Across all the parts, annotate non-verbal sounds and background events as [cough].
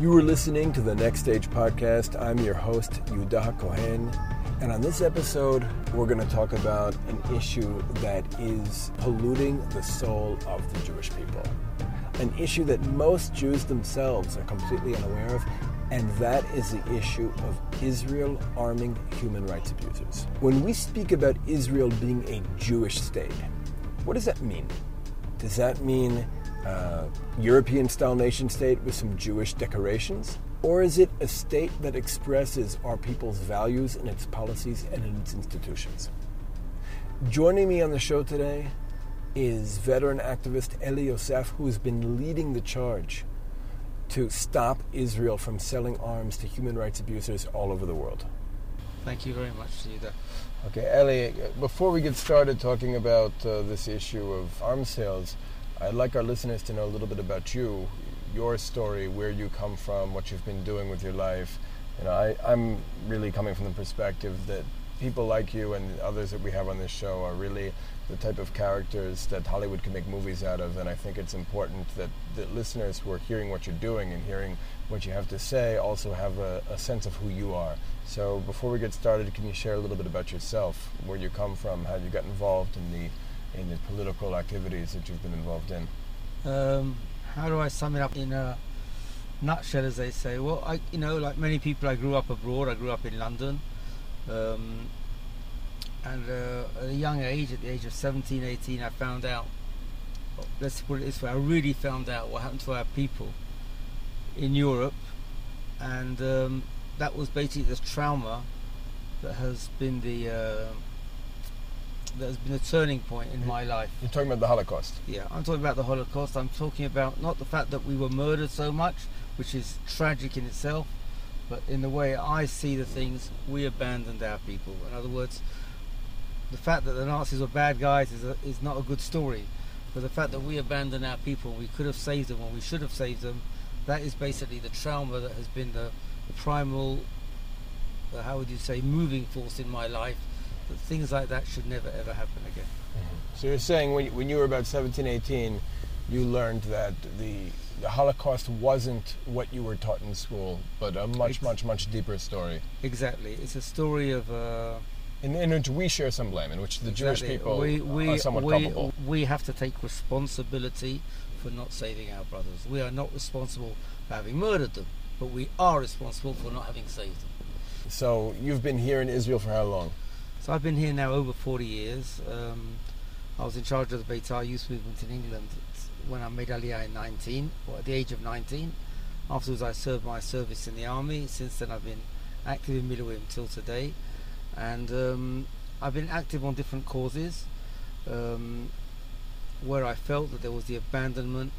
You are listening to the Next Stage podcast. I'm your host, Yudah Cohen. And on this episode, we're going to talk about an issue that is polluting the soul of the Jewish people. An issue that most Jews themselves are completely unaware of, and that is the issue of Israel arming human rights abusers. When we speak about Israel being a Jewish state, what does that mean? Does that mean uh, European style nation state with some Jewish decorations? Or is it a state that expresses our people's values in its policies and in its institutions? Joining me on the show today is veteran activist Eli Yosef, who has been leading the charge to stop Israel from selling arms to human rights abusers all over the world. Thank you very much, Sida. Okay, Eli, before we get started talking about uh, this issue of arms sales, I'd like our listeners to know a little bit about you, your story, where you come from, what you've been doing with your life. You know, I, I'm really coming from the perspective that people like you and others that we have on this show are really the type of characters that Hollywood can make movies out of. And I think it's important that the listeners who are hearing what you're doing and hearing what you have to say also have a, a, sense of who you are. So before we get started, can you share a little bit about yourself, where you come from, how you got involved in the in the political activities that you've been involved in? Um, how do I sum it up in a nutshell, as they say? Well, I, you know, like many people, I grew up abroad. I grew up in London. Um, and uh, at a young age, at the age of 17, 18, I found out, let's put it this way, I really found out what happened to our people in Europe. And um, that was basically the trauma that has been the uh, that has been a turning point in my life. You're talking about the Holocaust. Yeah, I'm talking about the Holocaust. I'm talking about not the fact that we were murdered so much, which is tragic in itself, but in the way I see the things, we abandoned our people. In other words, the fact that the Nazis were bad guys is, a, is not a good story, but the fact that we abandoned our people, we could have saved them, or we should have saved them, that is basically the trauma that has been the, the primal, uh, how would you say, moving force in my life things like that should never ever happen again. Mm-hmm. So you're saying when, when you were about 17, 18, you learned that the, the Holocaust wasn't what you were taught in school, but a much, it's, much, much deeper story. Exactly. It's a story of. Uh, in, in, which we share some blame, in which the exactly. Jewish people we, we, are somewhat we, culpable. We have to take responsibility for not saving our brothers. We are not responsible for having murdered them, but we are responsible for not having saved them. So you've been here in Israel for how long? So I've been here now over 40 years. Um, I was in charge of the Beitar youth movement in England when I made Aliyah in 19, or at the age of 19. Afterwards, I served my service in the army. Since then, I've been active in Miluim till today, and um, I've been active on different causes um, where I felt that there was the abandonment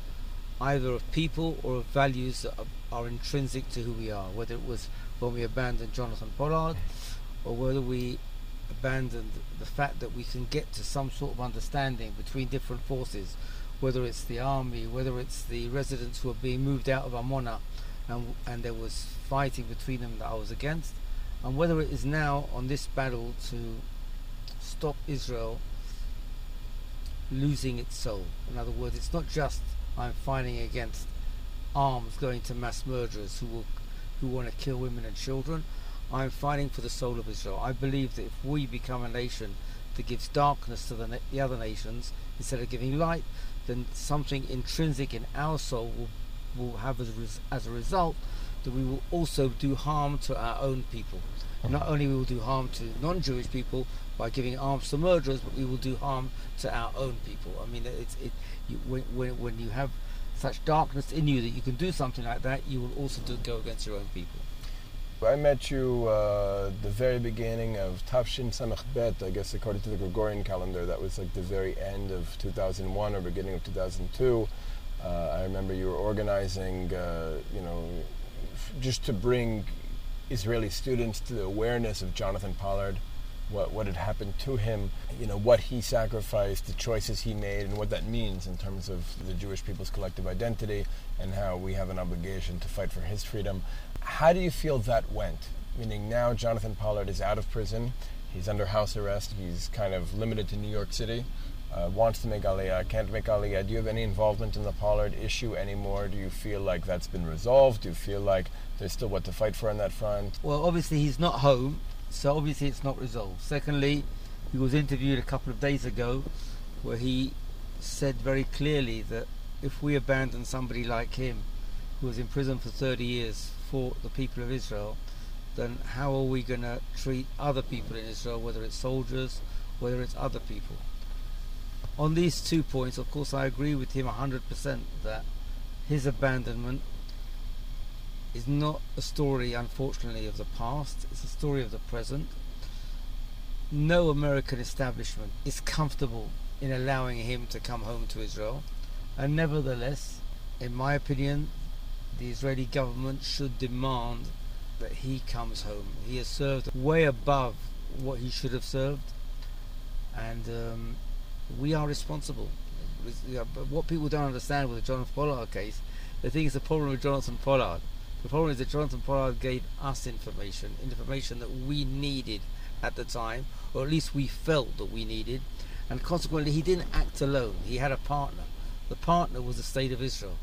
either of people or of values that are, are intrinsic to who we are. Whether it was when we abandoned Jonathan Pollard, or whether we abandoned the fact that we can get to some sort of understanding between different forces, whether it's the army, whether it's the residents who are being moved out of Amona, and, and there was fighting between them that I was against, and whether it is now on this battle to stop Israel losing its soul. In other words, it's not just I'm fighting against arms going to mass murderers who will who want to kill women and children. I'm fighting for the soul of Israel. I believe that if we become a nation that gives darkness to the, na- the other nations instead of giving light, then something intrinsic in our soul will, will have as a, res- as a result that we will also do harm to our own people. Not only will we do harm to non-Jewish people by giving arms to murderers, but we will do harm to our own people. I mean, it's it. You, when, when, you have such darkness in you that you can do something like that, you will also do, go against your own people. I met you uh, the very beginning of Tafshin Samach Bet, I guess according to the Gregorian calendar, that was like the very end of 2001 or beginning of 2002. Uh, I remember you were organizing, uh, you know, just to bring Israeli students to the awareness of Jonathan Pollard, what, what had happened to him, you know, what he sacrificed, the choices he made, and what that means in terms of the Jewish people's collective identity and how we have an obligation to fight for his freedom. How do you feel that went? Meaning now Jonathan Pollard is out of prison, he's under house arrest, he's kind of limited to New York City. uh, wants to make Aliyah, can't make Aliyah. Do you have any involvement in the Pollard issue anymore? Do you feel like that's been resolved? Do you feel like there's still what to fight for on that front? Well, obviously he's not home, so obviously it's not resolved. Secondly, he was interviewed a couple of days ago where he said very clearly that if we abandon somebody like him, who was in prison for 30 years for the people of Israel, then how are we going to treat other people in Israel, whether it's soldiers, whether it's other people? On these two points, of course, I agree with him 100% that his abandonment is not a story, unfortunately, of the past, it's a story of the present. No American establishment is comfortable in allowing him to come home to Israel, and nevertheless, in my opinion, the Israeli government should demand that he comes home. He has served way above what he should have served, and um, we are responsible. But what people don't understand with the Jonathan Pollard case, they think it's a problem with Jonathan Pollard. The problem is that Jonathan Pollard gave us information, information that we needed at the time, or at least we felt that we needed, and consequently he didn't act alone. He had a partner. The partner was the state of Israel.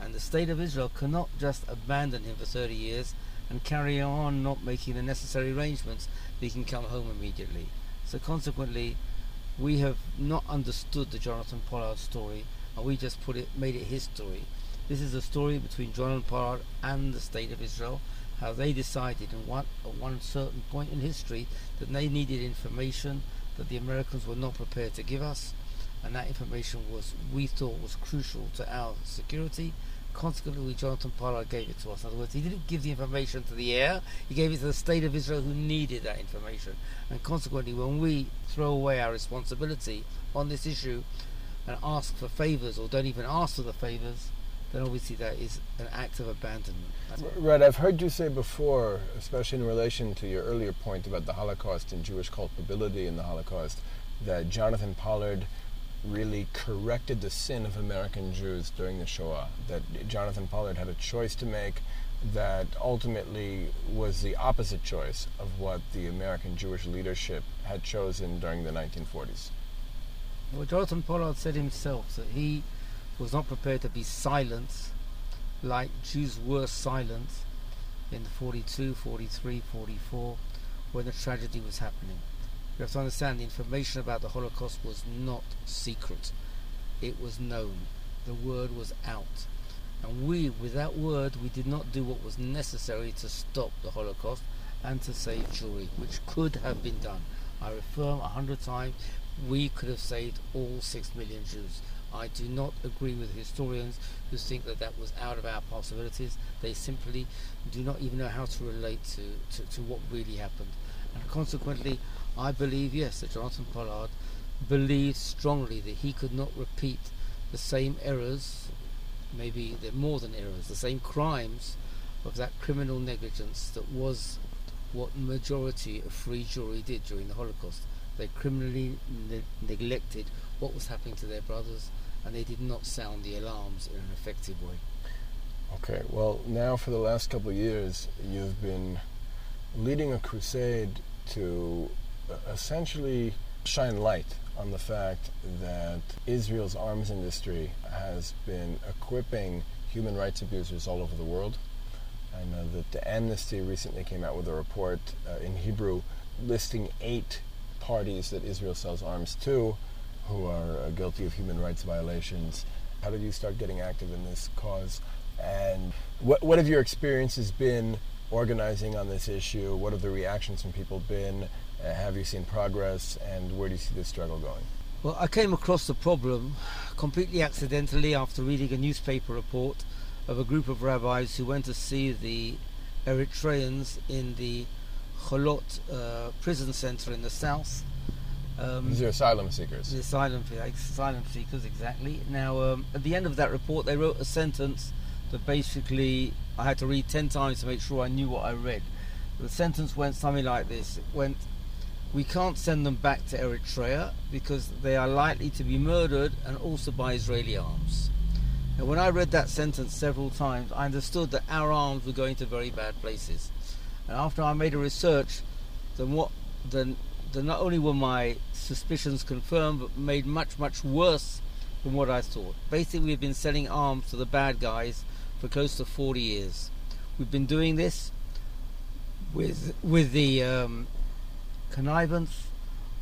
And the state of Israel cannot just abandon him for 30 years and carry on not making the necessary arrangements that he can come home immediately. So consequently, we have not understood the Jonathan Pollard story, and we just put it, made it his story. This is a story between Jonathan Pollard and the state of Israel, how they decided one, at one certain point in history that they needed information that the Americans were not prepared to give us, and that information was we thought was crucial to our security. Consequently, Jonathan Pollard gave it to us. In other words, he didn't give the information to the air; he gave it to the state of Israel, who needed that information. And consequently, when we throw away our responsibility on this issue and ask for favors, or don't even ask for the favors, then obviously that is an act of abandonment. Right, I've heard you say before, especially in relation to your earlier point about the Holocaust and Jewish culpability in the Holocaust, that Jonathan Pollard really corrected the sin of American Jews during the Shoah. That Jonathan Pollard had a choice to make that ultimately was the opposite choice of what the American Jewish leadership had chosen during the 1940s. Well, Jonathan Pollard said himself that he was not prepared to be silent like Jews were silent in 42, 43, 44 when the tragedy was happening. You have to understand the information about the Holocaust was not secret. It was known. The word was out. And we, with that word, we did not do what was necessary to stop the Holocaust and to save Jewry, which could have been done. I affirm a hundred times, we could have saved all six million Jews. I do not agree with historians who think that that was out of our possibilities. They simply do not even know how to relate to, to, to what really happened. And consequently, I believe, yes, that Jonathan Pollard believed strongly that he could not repeat the same errors, maybe more than errors, the same crimes of that criminal negligence that was what majority of free Jewry did during the Holocaust. They criminally ne- neglected what was happening to their brothers and they did not sound the alarms in an effective way. Okay, well, now for the last couple of years, you've been leading a crusade to essentially shine light on the fact that Israel's arms industry has been equipping human rights abusers all over the world. I know that the Amnesty recently came out with a report uh, in Hebrew listing eight parties that Israel sells arms to who are uh, guilty of human rights violations. How did you start getting active in this cause? And what, what have your experiences been organizing on this issue? What have the reactions from people been? Uh, have you seen progress? And where do you see this struggle going? Well, I came across the problem completely accidentally after reading a newspaper report of a group of rabbis who went to see the Eritreans in the Cholot uh, prison center in the south um, These are asylum seekers. The asylum, asylum seekers, exactly. Now, um, at the end of that report, they wrote a sentence that basically I had to read ten times to make sure I knew what I read. The sentence went something like this: It went, "We can't send them back to Eritrea because they are likely to be murdered and also by Israeli arms." And when I read that sentence several times, I understood that our arms were going to very bad places. And after I made a research, then what then that not only were my suspicions confirmed, but made much, much worse than what I thought. Basically, we've been selling arms to the bad guys for close to 40 years. We've been doing this with with the um, connivance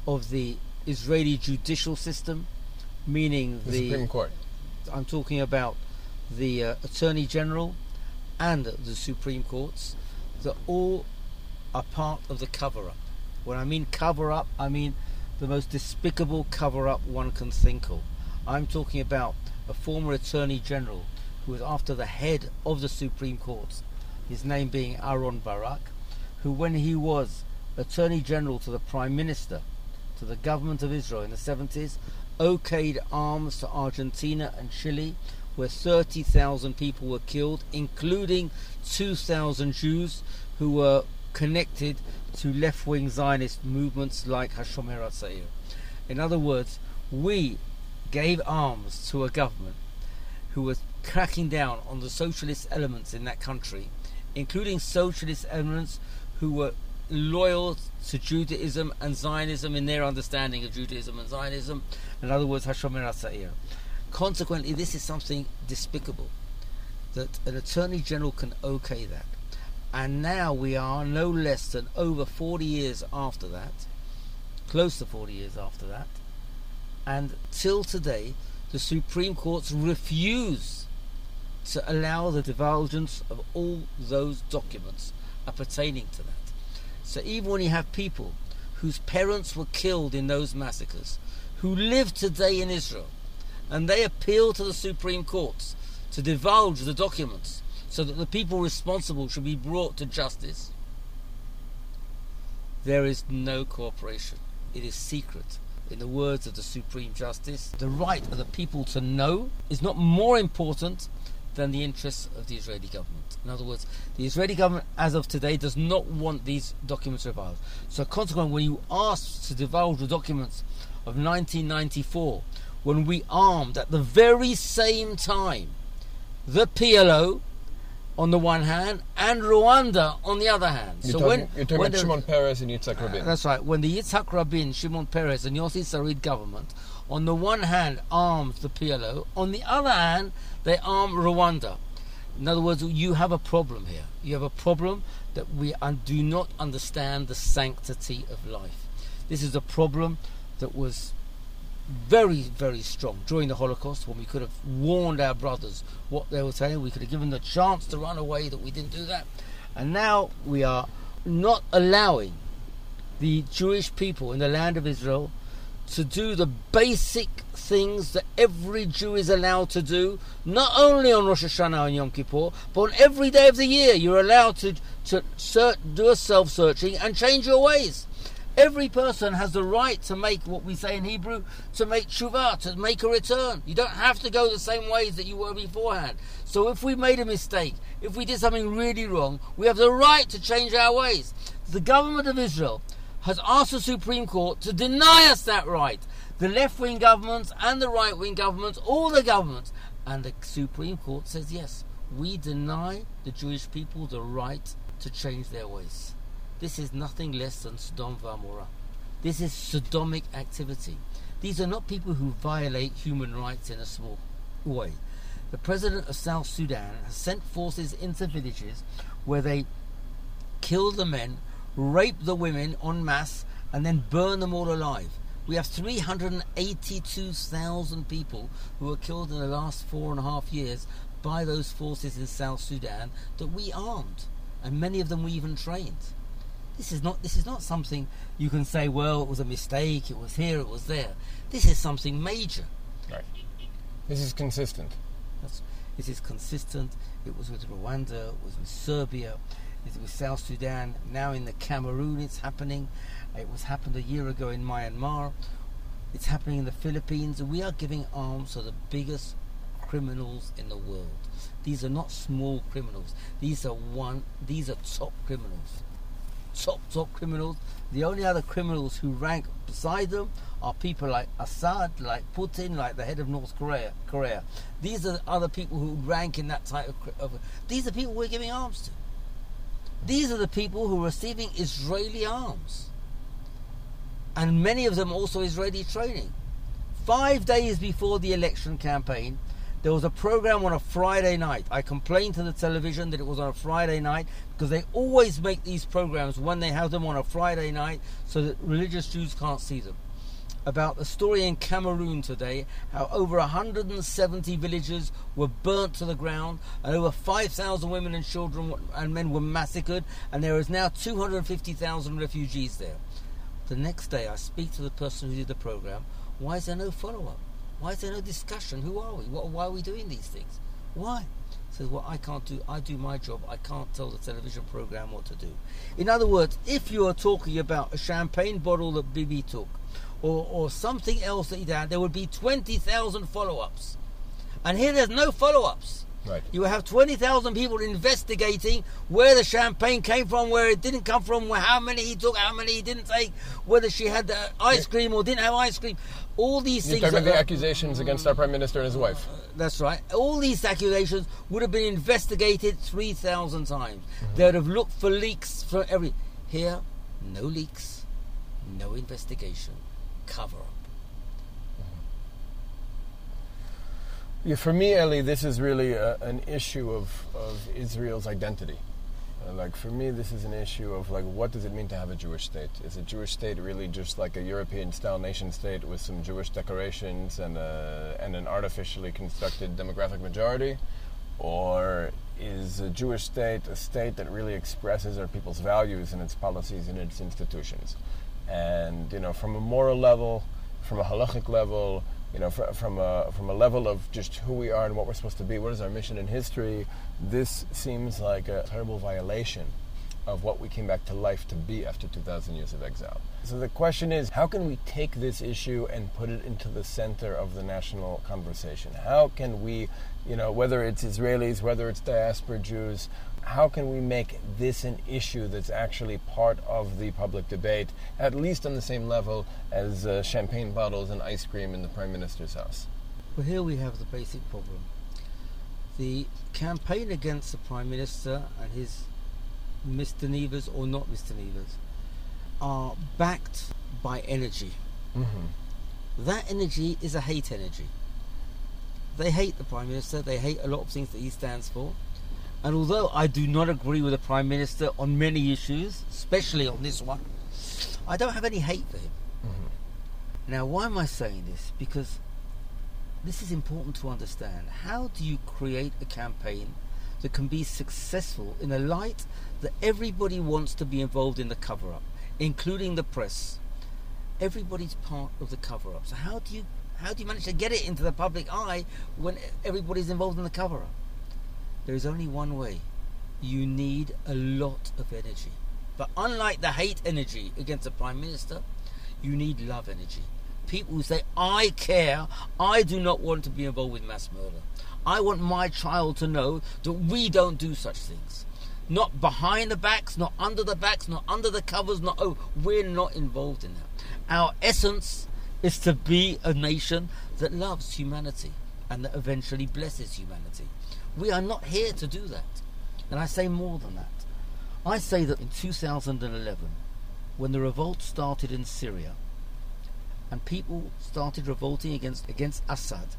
of the Israeli judicial system, meaning The, the, Supreme Court. I'm talking about the uh, Attorney General and the Supreme Courts, that all are part of the cover up. When I mean cover up, I mean the most despicable cover up one can think of. I'm talking about a former Attorney General who was after the head of the Supreme Court, his name being Aaron Barak, who, when he was Attorney General to the Prime Minister, to the government of Israel in the 70s, okayed arms to Argentina and Chile, where 30,000 people were killed, including 2,000 Jews who were connected to left wing Zionist movements like Hashomer Hatzair. In other words, we gave arms to a government who was cracking down on the socialist elements in that country, including socialist elements who were loyal to Judaism and Zionism in their understanding of Judaism and Zionism. In other words, Hashomer Hatzair. Consequently, this is something despicable that an attorney general can okay that. And now we are no less than over 40 years after that, close to 40 years after that, and till today, the Supreme Courts refuse to allow the divulgence of all those documents appertaining to that. So even when you have people whose parents were killed in those massacres, who live today in Israel, and they appeal to the Supreme Courts to divulge the documents so that the people responsible should be brought to justice, there is no cooperation. It is secret. In the words of the Supreme Justice, the right of the people to know is not more important than the interests of the Israeli government. In other words, the Israeli government, as of today, does not want these documents divulged. So, consequently, when you ask to divulge the documents of 1994, when we armed at the very same time the PLO on the one hand and Rwanda on the other hand. You're so talking, when you're talking when about the- Shimon Peres and Yitzhak Rabin. uh, That's right. When the Yitzhak Rabin, Shimon Peres, and Yossi Sarid government, on the one hand, armed the PLO, on the other hand, they arm Rwanda. In other words, you have a problem here. You have a problem that we do not understand the sanctity of life. This is a problem that was very, very strong during the Holocaust when we could have warned our brothers what they were saying. We could have given them the chance to run away, that we didn't do that. And now we are not allowing the Jewish people in the land of Israel to do the basic things that every Jew is allowed to do, not only on Rosh Hashanah and Yom Kippur, but on every day of the year. You're allowed to, to search, do a self searching and change your ways. Every person has the right to make what we say in Hebrew, to make tshuva, to make a return. You don't have to go the same ways that you were beforehand. So if we made a mistake, if we did something really wrong, we have the right to change our ways. The government of Israel has asked the Supreme Court to deny us that right. The left wing governments and the right wing governments, all the governments. And the Supreme Court says yes, we deny the Jewish people the right to change their ways. This is nothing less than Sodom Vamora. This is Sodomic activity. These are not people who violate human rights in a small way. The president of South Sudan has sent forces into villages where they kill the men, rape the women en masse, and then burn them all alive. We have 382,000 people who were killed in the last four and a half years by those forces in South Sudan that we armed, and many of them we even trained. This is not this is not something you can say, well, it was a mistake, it was here, it was there. This is something major. Right. This is consistent. That's, is consistent. It was with Rwanda, it was with Serbia, it was with South Sudan. Now in the Cameroon, it's happening. It was happened a year ago in Myanmar. It's happening in the Philippines. We are giving arms to the biggest criminals in the world. These are not small criminals. These are one. These are top criminals. Top top criminals. The only other criminals who rank beside them are people like Assad, like Putin, like the head of North Korea. Korea. These are the other people who rank in that type of. of these are people we're giving arms to. These are the people who are receiving Israeli arms. and many of them also Israeli training. Five days before the election campaign, there was a program on a Friday night. I complained to the television that it was on a Friday night because they always make these programs when they have them on a Friday night so that religious Jews can't see them. About the story in Cameroon today, how over 170 villages were burnt to the ground, and over 5,000 women and children and men were massacred, and there is now 250,000 refugees there. The next day, I speak to the person who did the program. Why is there no follow up? Why is there no discussion? Who are we? What, why are we doing these things? Why? Says, well, I can't do. I do my job. I can't tell the television program what to do. In other words, if you are talking about a champagne bottle that Bibi took, or, or something else that he did, there would be twenty thousand follow-ups. And here, there's no follow-ups. Right. You have 20,000 people investigating where the champagne came from, where it didn't come from, where, how many he took, how many he didn't take, whether she had the ice cream or didn't have ice cream. All these You're things. talking about the accusations against our prime minister and his wife. Uh, that's right. All these accusations would have been investigated 3,000 times. Mm-hmm. They would have looked for leaks from every. Here, no leaks, no investigation, cover up. Yeah, for me, Eli, this is really a, an issue of, of Israel's identity. Uh, like for me, this is an issue of like, what does it mean to have a Jewish state? Is a Jewish state really just like a European-style nation state with some Jewish decorations and a, and an artificially constructed demographic majority, or is a Jewish state a state that really expresses our people's values and its policies and its institutions? And you know, from a moral level, from a halachic level, you know, fr- from a from a level of just who we are and what we're supposed to be, what is our mission in history, this seems like a terrible violation of what we came back to life to be after 2,000 years of exile. So the question is, how can we take this issue and put it into the center of the national conversation? How can we, you know, whether it's Israelis, whether it's diaspora Jews, how can we make this an issue that's actually part of the public debate, at least on the same level as uh, champagne bottles and ice cream in the Prime Minister's house? Well, here we have the basic problem. The campaign against the Prime Minister and his misdemeanors or not misdemeanors are backed by energy. Mm-hmm. That energy is a hate energy. They hate the Prime Minister, they hate a lot of things that he stands for. And although I do not agree with the Prime Minister on many issues, especially on this one, I don't have any hate for him. Mm-hmm. Now, why am I saying this? Because this is important to understand. How do you create a campaign that can be successful in a light that everybody wants to be involved in the cover up, including the press? Everybody's part of the cover up. So how do you how do you manage to get it into the public eye when everybody's involved in the cover up? There is only one way. You need a lot of energy. But unlike the hate energy against the Prime Minister, you need love energy. People who say, I care, I do not want to be involved with mass murder. I want my child to know that we don't do such things. Not behind the backs, not under the backs, not under the covers, not oh, we're not involved in that. Our essence is to be a nation that loves humanity and that eventually blesses humanity. We are not here to do that. And I say more than that. I say that in 2011, when the revolt started in Syria and people started revolting against, against Assad,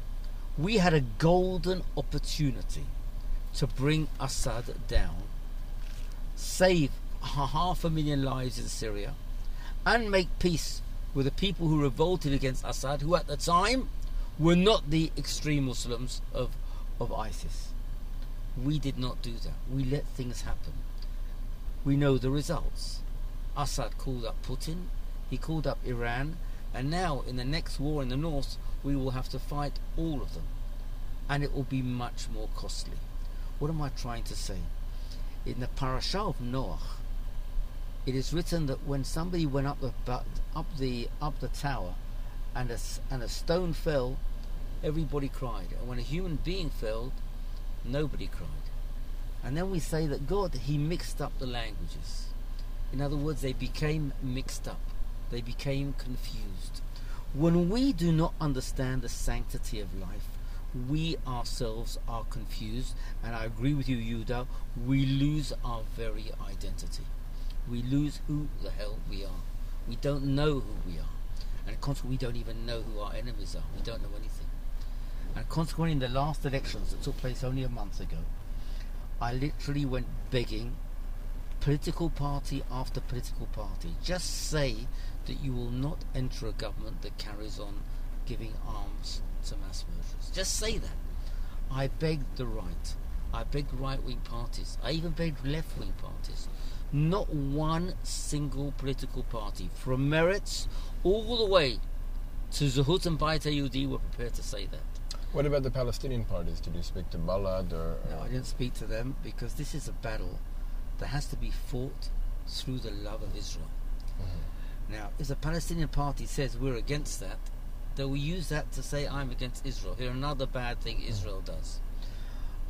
we had a golden opportunity to bring Assad down, save half a million lives in Syria, and make peace with the people who revolted against Assad, who at the time were not the extreme Muslims of, of ISIS. We did not do that. We let things happen. We know the results. Assad called up Putin, he called up Iran, and now in the next war in the north, we will have to fight all of them. And it will be much more costly. What am I trying to say? In the parasha of Noah, it is written that when somebody went up the up the up the tower, and a and a stone fell, everybody cried, and when a human being fell, nobody cried. And then we say that God He mixed up the languages. In other words, they became mixed up. They became confused. When we do not understand the sanctity of life, we ourselves are confused, and I agree with you, Yuda, we lose our very identity. We lose who the hell we are. We don't know who we are. And consequently, we don't even know who our enemies are. We don't know anything. And consequently, in the last elections that took place only a month ago, I literally went begging political party after political party. Just say that you will not enter a government that carries on giving arms to mass murderers. Just say that. I begged the right. I begged right wing parties. I even begged left wing parties. Not one single political party, from Meretz all the way to Zehut and Bayit Yehudi, were prepared to say that. What about the Palestinian parties? Did you speak to Balad or, or? No, I didn't speak to them because this is a battle that has to be fought through the love of Israel. Mm-hmm. Now, if the Palestinian party says we're against that, they will use that to say I'm against Israel. Here, another bad thing Israel does.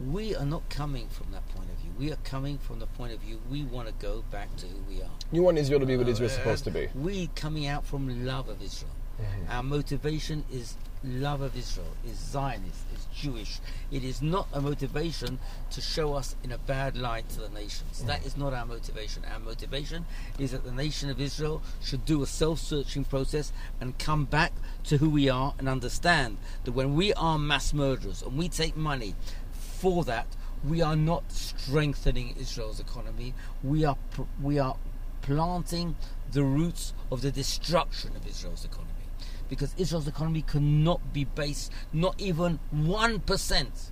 We are not coming from that point of view. We are coming from the point of view we want to go back to who we are. You want Israel to be what uh, Israel's supposed to be. We coming out from love of Israel. Mm-hmm. Our motivation is love of Israel, is Zionist, is Jewish. It is not a motivation to show us in a bad light to the nations. Mm. That is not our motivation. Our motivation is that the nation of Israel should do a self searching process and come back to who we are and understand that when we are mass murderers and we take money for that, we are not strengthening Israel's economy. We are, we are planting the roots of the destruction of Israel's economy because Israel's economy cannot be based not even 1%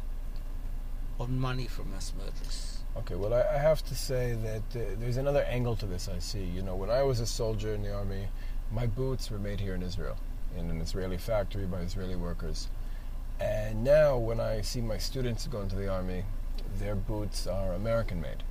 on money from mass murderers. Okay, well, I, I have to say that uh, there's another angle to this I see. You know, when I was a soldier in the army, my boots were made here in Israel, in an Israeli factory by Israeli workers. And now, when I see my students go into the army, their boots are American made,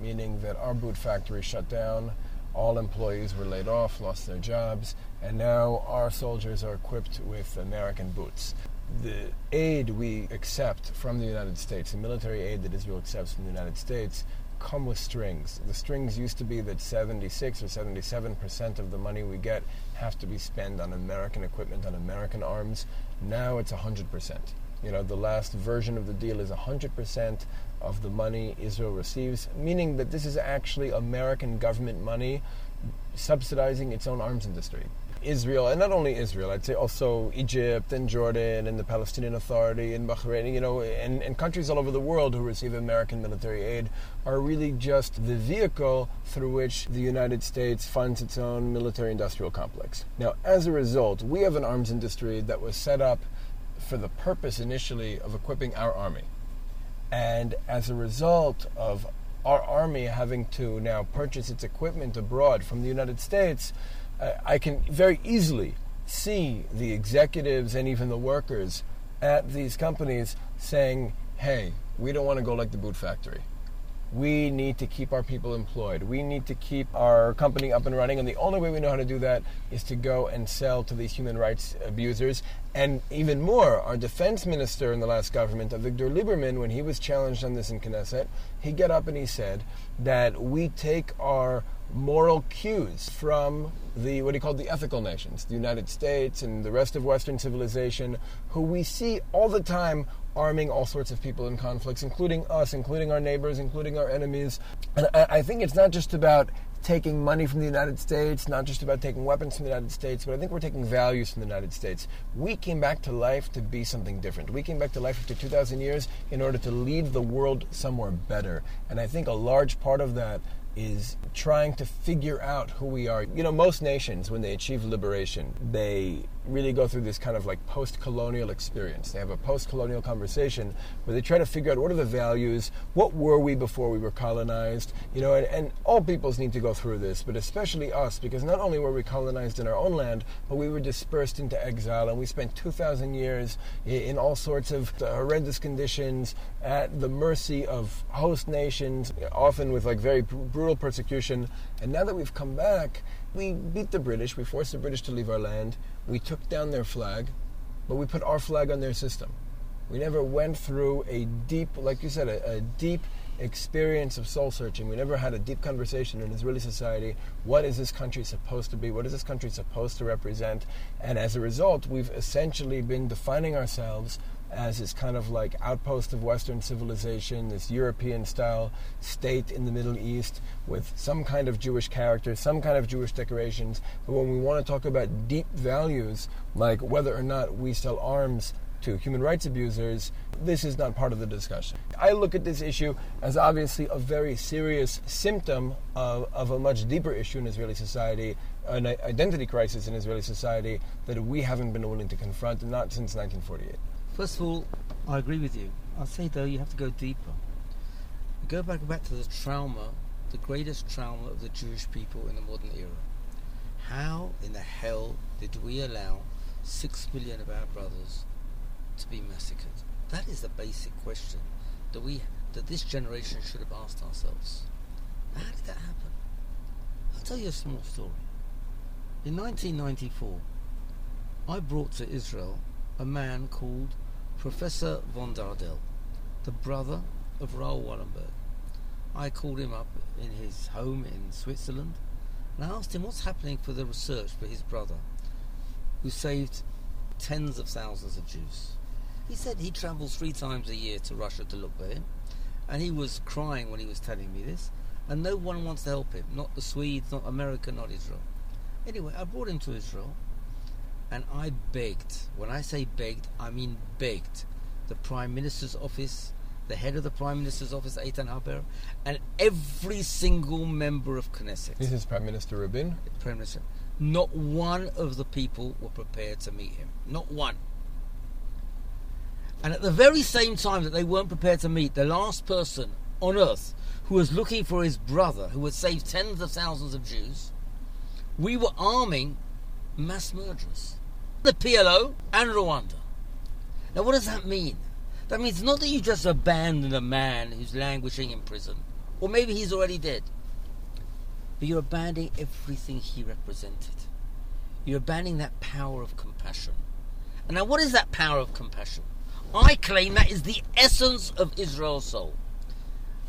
meaning that our boot factory shut down, all employees were laid off, lost their jobs, and now our soldiers are equipped with American boots. The aid we accept from the United States, the military aid that Israel accepts from the United States, come with strings. The strings used to be that 76 or 77 percent of the money we get have to be spent on American equipment, on American arms. Now it's 100 percent. You know, the last version of the deal is 100 percent of the money Israel receives, meaning that this is actually American government money subsidizing its own arms industry. Israel, and not only Israel, I'd say also Egypt and Jordan and the Palestinian Authority and Bahrain, you know, and, and countries all over the world who receive American military aid are really just the vehicle through which the United States funds its own military industrial complex. Now, as a result, we have an arms industry that was set up for the purpose initially of equipping our army. And as a result of our army having to now purchase its equipment abroad from the United States, I can very easily see the executives and even the workers at these companies saying, hey, we don't want to go like the boot factory. We need to keep our people employed. We need to keep our company up and running. And the only way we know how to do that is to go and sell to these human rights abusers. And even more, our defense minister in the last government, uh, Avigdor Lieberman, when he was challenged on this in Knesset, he got up and he said that we take our moral cues from the what he called the ethical nations, the United States and the rest of Western civilization, who we see all the time arming all sorts of people in conflicts, including us, including our neighbors, including our enemies. And I, I think it's not just about taking money from the United States, not just about taking weapons from the United States, but I think we're taking values from the United States. We came back to life to be something different. We came back to life after 2,000 years in order to lead the world somewhere better. And I think a large part of that is trying to figure out who we are. You know, most nations, when they achieve liberation, they really go through this kind of like post colonial experience. They have a post colonial conversation where they try to figure out what are the values, what were we before we were colonized, you know, and, and all peoples need to go through this, but especially us, because not only were we colonized in our own land, but we were dispersed into exile and we spent 2,000 years in all sorts of uh, horrendous conditions at the mercy of host nations, often with like very brutal persecution. And now that we've come back, we beat the British, we forced the British to leave our land, we took down their flag, but we put our flag on their system. We never went through a deep, like you said, a, a deep experience of soul searching. We never had a deep conversation in Israeli society. What is this country supposed to be? What is this country supposed to represent? And as a result, we've essentially been defining ourselves as this kind of like outpost of Western civilization, this European style state in the Middle East with some kind of Jewish character, some kind of Jewish decorations. But when we want to talk about deep values, like whether or not we sell arms to human rights abusers, this is not part of the discussion. I look at this issue as obviously a very serious symptom of, of a much deeper issue in Israeli society, an identity crisis in Israeli society that we haven't been willing to confront, not since 1948. First of all, I agree with you. I say though you have to go deeper. Go back back to the trauma, the greatest trauma of the Jewish people in the modern era. How in the hell did we allow six million of our brothers to be massacred? That is the basic question that we that this generation should have asked ourselves. How did that happen? I'll tell you a small story. In 1994, I brought to Israel a man called Professor von Dardel, the brother of Raoul Wallenberg. I called him up in his home in Switzerland and I asked him what's happening for the research for his brother, who saved tens of thousands of Jews. He said he travels three times a year to Russia to look for him, and he was crying when he was telling me this, and no one wants to help him, not the Swedes, not America, not Israel. Anyway, I brought him to Israel, and I begged. When I say begged, I mean begged. The Prime Minister's office, the head of the Prime Minister's office, Eitan Haber, and every single member of Knesset. This is Prime Minister Rabin? Prime Minister. Not one of the people were prepared to meet him. Not one. And at the very same time that they weren't prepared to meet the last person on earth who was looking for his brother, who had saved tens of thousands of Jews, we were arming mass murderers. The PLO and Rwanda. Now, what does that mean? That means not that you just abandon a man who's languishing in prison, or maybe he's already dead, but you're abandoning everything he represented. You're abandoning that power of compassion. And now, what is that power of compassion? I claim that is the essence of Israel's soul.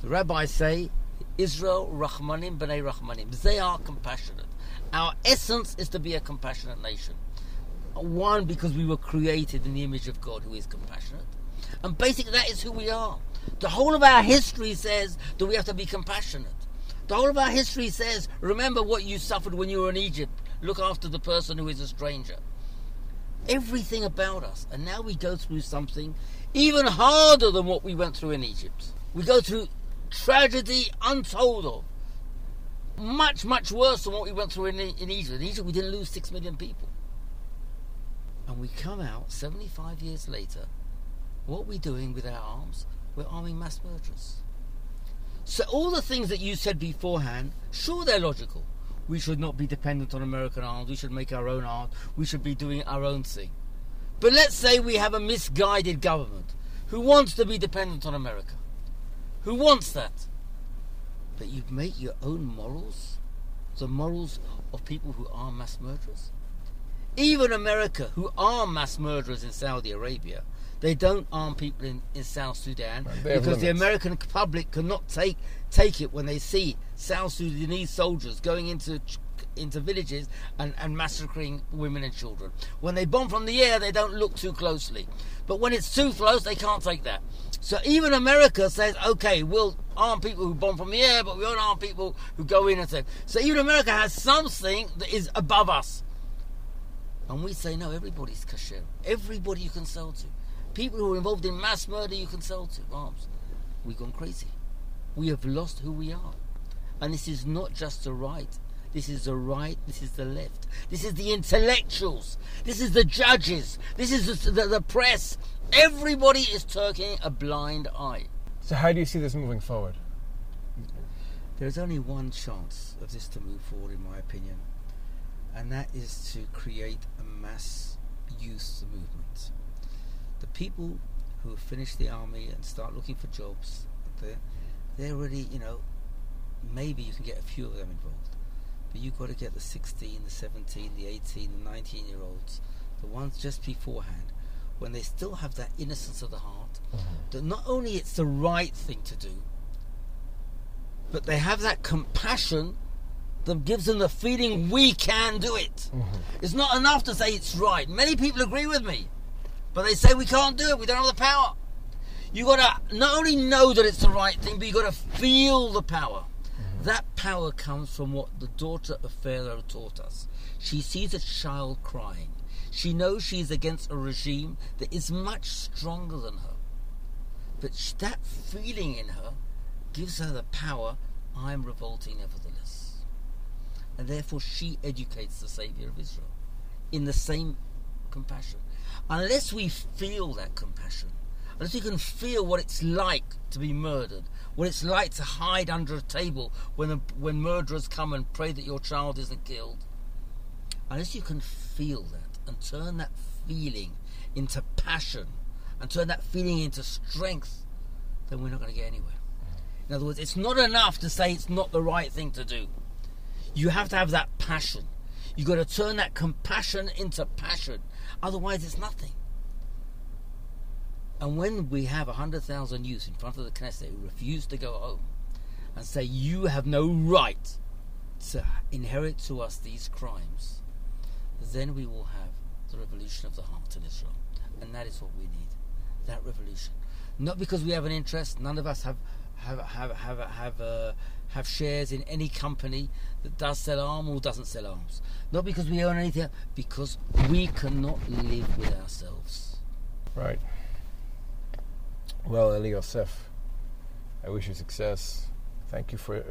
The rabbis say, Israel Rahmanim b'nei Rahmanim. They are compassionate. Our essence is to be a compassionate nation. One, because we were created in the image of God who is compassionate. And basically, that is who we are. The whole of our history says that we have to be compassionate. The whole of our history says, remember what you suffered when you were in Egypt. Look after the person who is a stranger everything about us. And now we go through something even harder than what we went through in Egypt. We go through tragedy untold of. Much, much worse than what we went through in, in Egypt. In Egypt, we didn't lose six million people. And we come out 75 years later. What we're we doing with our arms? We're arming mass murderers. So, all the things that you said beforehand, sure, they're logical. We should not be dependent on American arms. We should make our own arms. We should be doing our own thing. But let's say we have a misguided government who wants to be dependent on America. Who wants that? But you make your own morals, the morals of people who are mass murderers. Even America, who are mass murderers in Saudi Arabia, they don't arm people in, in South Sudan Right, they have because the. American public cannot take take it when they see South Sudanese soldiers going into into villages and, and massacring women and children. When they bomb from the air, they don't look too closely. But when it's too close, they can't take that. So even America says, okay, we'll arm people who bomb from the air, but we won't arm people who go in and say. So even America has something that is above us. And we say, no, everybody's kasher. Everybody you can sell to. People who are involved in mass murder, you can sell to arms. We've gone crazy. We have lost who we are. And this is not just the right. This is the right. This is the left. This is the intellectuals. This is the judges. This is the, the, the press. Everybody is turning a blind eye. So, how do you see this moving forward? There's only one chance of this to move forward, in my opinion, and that is to create a mass youth movement. The people who have finished the army and start looking for jobs, they're, they're already, you know, maybe you can get a few of them involved, but you've got to get the 16, the 17, the 18, the 19 year olds, the ones just beforehand, when they still have that innocence of the heart, mm-hmm. that not only it's the right thing to do, but they have that compassion that gives them the feeling we can do it. It's not enough to say it's right. Many people agree with me. But they say we can't do it. We don't have the power. You got to not only know that it's the right thing, but you got to feel the power. Mm-hmm. That power comes from what the daughter of Pharaoh taught us. She sees a child crying. She knows she's against a regime that is much stronger than her. But that feeling in her gives her the power I'm revolting. And therefore she educates the Saviour of Israel in the same compassion. Unless we feel that compassion, unless we can feel what it's like to be murdered, what it's like to hide under a table when, a, when murderers come and pray that your child isn't killed, unless you can feel that and turn that feeling into passion and turn that feeling into strength, then we're not going to get anywhere. Mm. In other words, it's not enough to say it's not the right thing to do. You have to have that passion. You've got to turn that compassion into passion. Otherwise, it's nothing. And when we have 100,000 youths in front of the Knesset who refuse to go home and say, You have no right to inherit to us these crimes, then we will have the revolution of the heart in Israel. And that is what we need that revolution. Not because we have an interest, none of us have have have have have, uh, have shares in any company that does sell arms or doesn't sell arms. Not because we own anything, because we cannot live with ourselves. Right. Well, Eli Yosef, I wish you success. Thank you for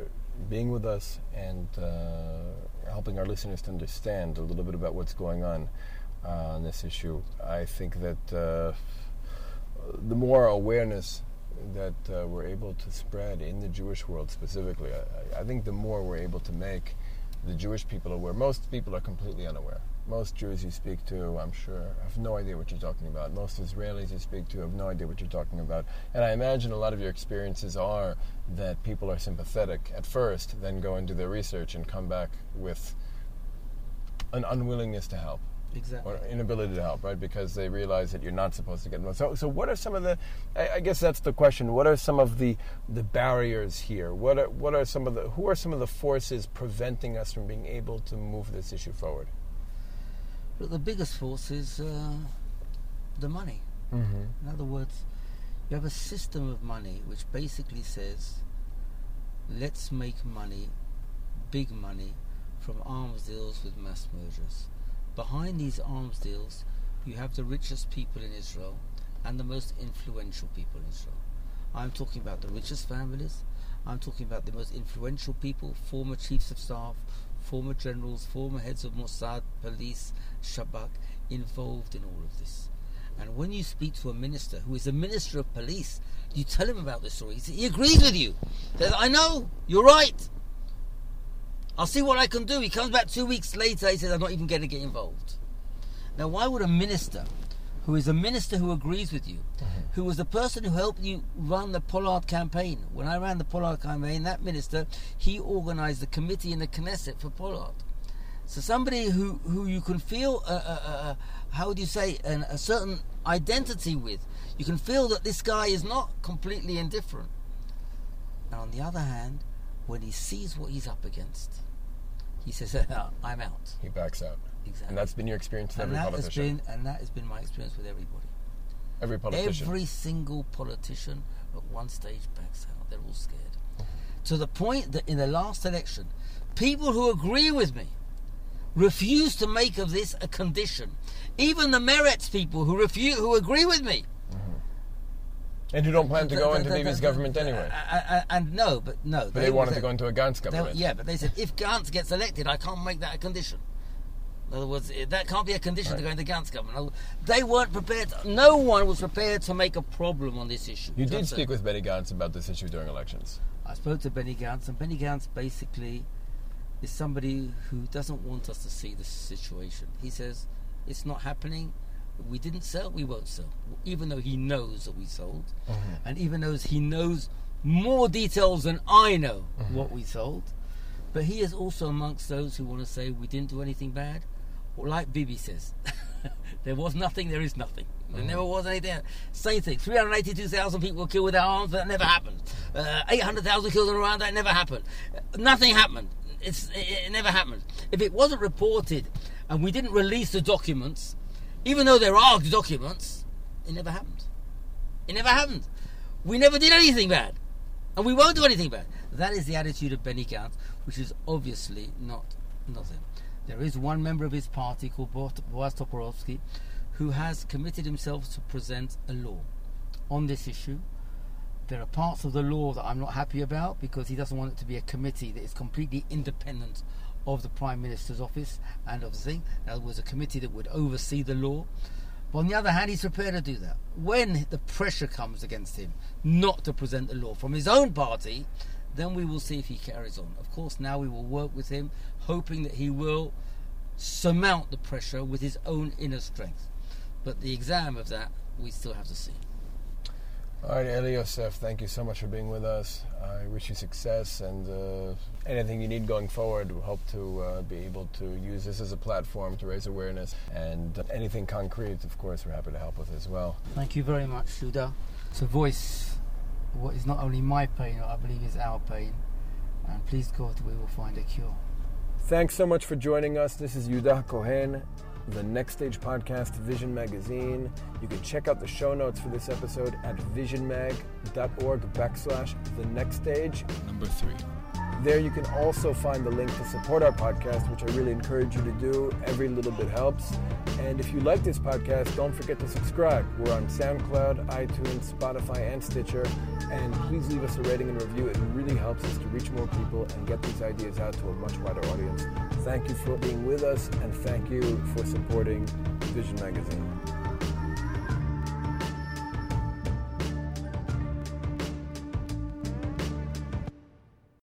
being with us and uh, helping our listeners to understand a little bit about what's going on uh, on this issue. I think that uh, the more awareness that uh, we're able to spread in the Jewish world specifically, I, I, think the more we're able to make the Jewish people aware. Most people are completely unaware. Most Jews you speak to, I'm sure, have no idea what you're talking about. Most Israelis you speak to have no idea what you're talking about. And I imagine a lot of your experiences are that people are sympathetic at first, then go and do their research and come back with an unwillingness to help exactly. or inability to help, right? Because they realize that you're not supposed to get involved. So, so what are some of the? I, I, guess that's the question. What are some of the the barriers here? What are what are some of the who are some of the forces preventing us from being able to move this issue forward? Look, the biggest force is uh, the money. Mm-hmm. In other words, you have a system of money which basically says, let's make money, big money, from arms deals with mass murderers. Behind these arms deals, you have the richest people in Israel and the most influential people in Israel. I'm talking about the richest families. I'm talking about the most influential people, former chiefs of staff, former generals, former heads of Mossad, police, Shabak, involved in all of this. And when you speak to a minister who is a minister of police, you tell him about this story. He agrees with you. Says, I know, you're right. I'll see what I can do. He comes back two weeks later. He says, I'm not even going to get involved. Now, why would a minister, who is a minister who agrees with you, mm-hmm. who was the person who helped you run the Pollard campaign, when I ran the Pollard campaign, that minister, he organized the committee in the Knesset for Pollard. So somebody who, who you can feel, uh, uh, uh, how would you say, an, a certain identity with. You can feel that this guy is not completely indifferent. And on the other hand, when he sees what he's up against, he says, [laughs] uh, "I'm out." He backs out. Exactly. And that's been your experience with and every politician. Been, and that has been my experience with everybody. Every politician. Every single politician at one stage backs out. They're all scared. Mm-hmm. To the point that in the last election, people who agree with me refuse to make of this a condition. Even the Meretz people who refuse, who agree with me, and who don't plan to go into Bibi's government anyway. Uh, uh, uh, and no, but no. But they, they wanted to go into a Gantz government. yeah, but they said if Gantz gets elected, I can't make that a condition. In other words, eh, that can't be a condition right. to go into Gantz government. They weren't prepared. No one was prepared to make a problem on this issue. You did speak with Benny Gantz about this issue during elections. I spoke to Benny Gantz, and Benny Gantz basically is somebody who doesn't want us to see the situation. He says it's not happening we didn't sell, we won't sell. Even though he knows that we sold, mm-hmm. and even though he knows more details than I know mm-hmm. what we sold, but he is also amongst those who want to say we didn't do anything bad. Or like Bibi says, [laughs] there was nothing, there is nothing. There mm-hmm. never was anything. Same thing. 382,000 people were killed with their arms, that never happened. Uh, 800,000 killed in Rwanda, that never happened. nothing happened. It's, it, it never happened. If it wasn't reported and we didn't release the documents, even though there are documents, it never happened. It never happened. We never did anything bad. And we won't do anything bad. That is the attitude of Benny Gantz, which is obviously not nothing. There is one member of his party called Boaz Toporowski who has committed himself to present a law on this issue. There are parts of the law that I'm not happy about because he doesn't want it to be a committee that is completely independent of the Prime Minister's office and of the thing. Words, a committee that would oversee the law. But on the other hand, he's prepared to do that. When the pressure comes against him not to present the law from his own party, then we will see if he carries on. Of course, now we will work with him, hoping that he will surmount the pressure with his own inner strength. But the exam of that, we still have to see. All right, Eli Yosef, thank you so much for being with us. I wish you success and uh, anything you need going forward. We hope to uh, be able to use this as a platform to raise awareness. And anything concrete, of course, we're happy to help with as well. Thank you very much, Shuda. To voice what is not only my pain, I believe is our pain. And please God, we will find a cure. Thanks so much for joining us. This is Yudah Kohen the Next Stage Podcast, Vision Magazine. You can check out the show notes for this episode at visionmag.org backslash the next stage. Number three. There you can also find the link to support our podcast, which I really encourage you to do. Every little bit helps. And if you like this podcast, don't forget to subscribe. We're on SoundCloud, iTunes, Spotify, and Stitcher. And please leave us a rating and review. It really helps us to reach more people and get these ideas out to a much wider audience. Thank you for being with us, and thank you for supporting Vision Magazine.